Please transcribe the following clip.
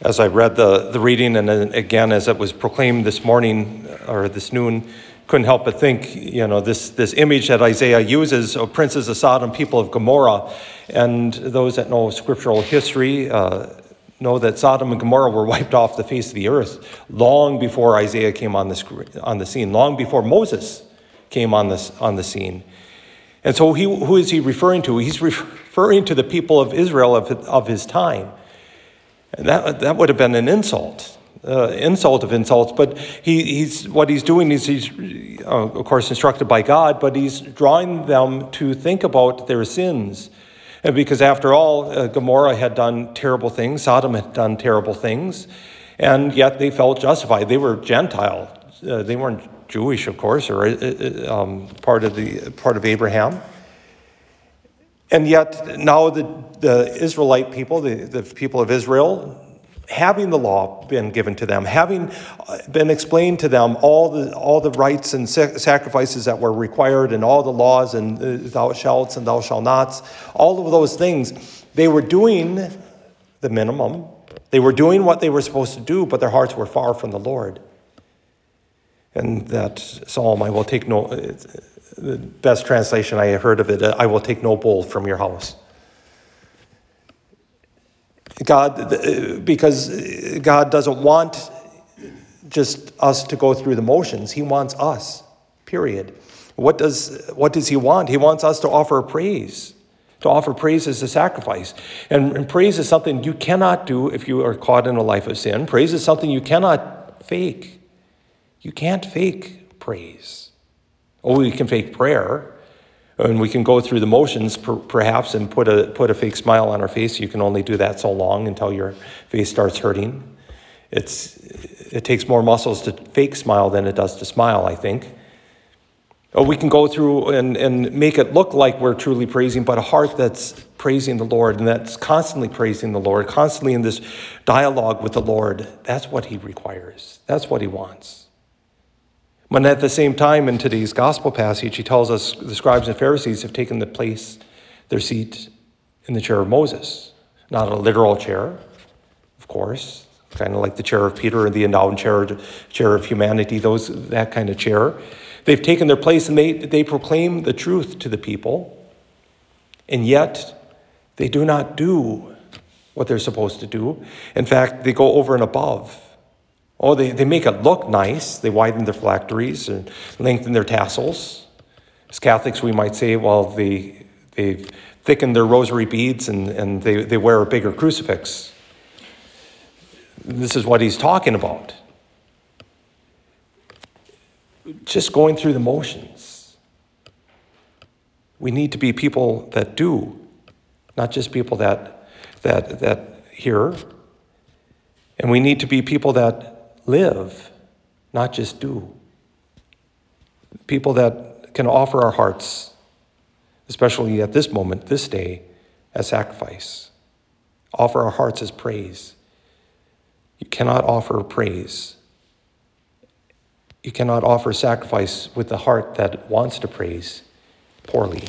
As I read the, the reading, and then again as it was proclaimed this morning or this noon, couldn't help but think, you know, this, this image that Isaiah uses of princes of Sodom, people of Gomorrah, and those that know scriptural history uh, know that Sodom and Gomorrah were wiped off the face of the earth long before Isaiah came on the, on the scene, long before Moses came on, this, on the scene. And so, he, who is he referring to? He's referring to the people of Israel of, of his time. And that, that would have been an insult, uh, insult of insults. But he, he's, what he's doing is he's, uh, of course, instructed by God, but he's drawing them to think about their sins. And because after all, uh, Gomorrah had done terrible things, Sodom had done terrible things, and yet they felt justified. They were Gentile. Uh, they weren't Jewish, of course, or uh, uh, um, part of the part of Abraham. And yet now the, the Israelite people, the, the people of Israel, having the law been given to them, having uh, been explained to them all the, all the rites and sacrifices that were required, and all the laws and uh, thou shalt and thou shalt nots, all of those things, they were doing the minimum. They were doing what they were supposed to do, but their hearts were far from the Lord. And that psalm, I will take no, the best translation I have heard of it, uh, I will take no bull from your house. God, uh, because uh, God doesn't want just us to go through the motions. He wants us, period. What does, what does He want? He wants us to offer praise. To offer praise as a sacrifice. And, and praise is something you cannot do if you are caught in a life of sin. Praise is something you cannot fake. You can't fake praise. Oh, we can fake prayer, and we can go through the motions per, perhaps and put a, put a fake smile on our face. You can only do that so long until your face starts hurting. It's, it takes more muscles to fake smile than it does to smile, I think. Or we can go through and, and make it look like we're truly praising, but a heart that's praising the Lord and that's constantly praising the Lord, constantly in this dialogue with the Lord, that's what He requires. That's what He wants. But at the same time, in today's gospel passage, he tells us the scribes and Pharisees have taken the place, their seat in the chair of Moses. Not a literal chair, of course, kind of like the chair of Peter or the endowed chair, chair of humanity, those, that kind of chair. They've taken their place and they, they proclaim the truth to the people, and yet they do not do what they're supposed to do. In fact, they go over and above Oh, they, they make it look nice. They widen their phylacteries and lengthen their tassels. As Catholics, we might say, well, they, they've thickened their rosary beads and, and they, they wear a bigger crucifix. This is what he's talking about. Just going through the motions. We need to be people that do, not just people that, that, that hear. And we need to be people that live, not just do. People that can offer our hearts, especially at this moment, this day, as sacrifice. Offer our hearts as praise. You cannot offer praise. You cannot offer sacrifice with the heart that wants to praise poorly.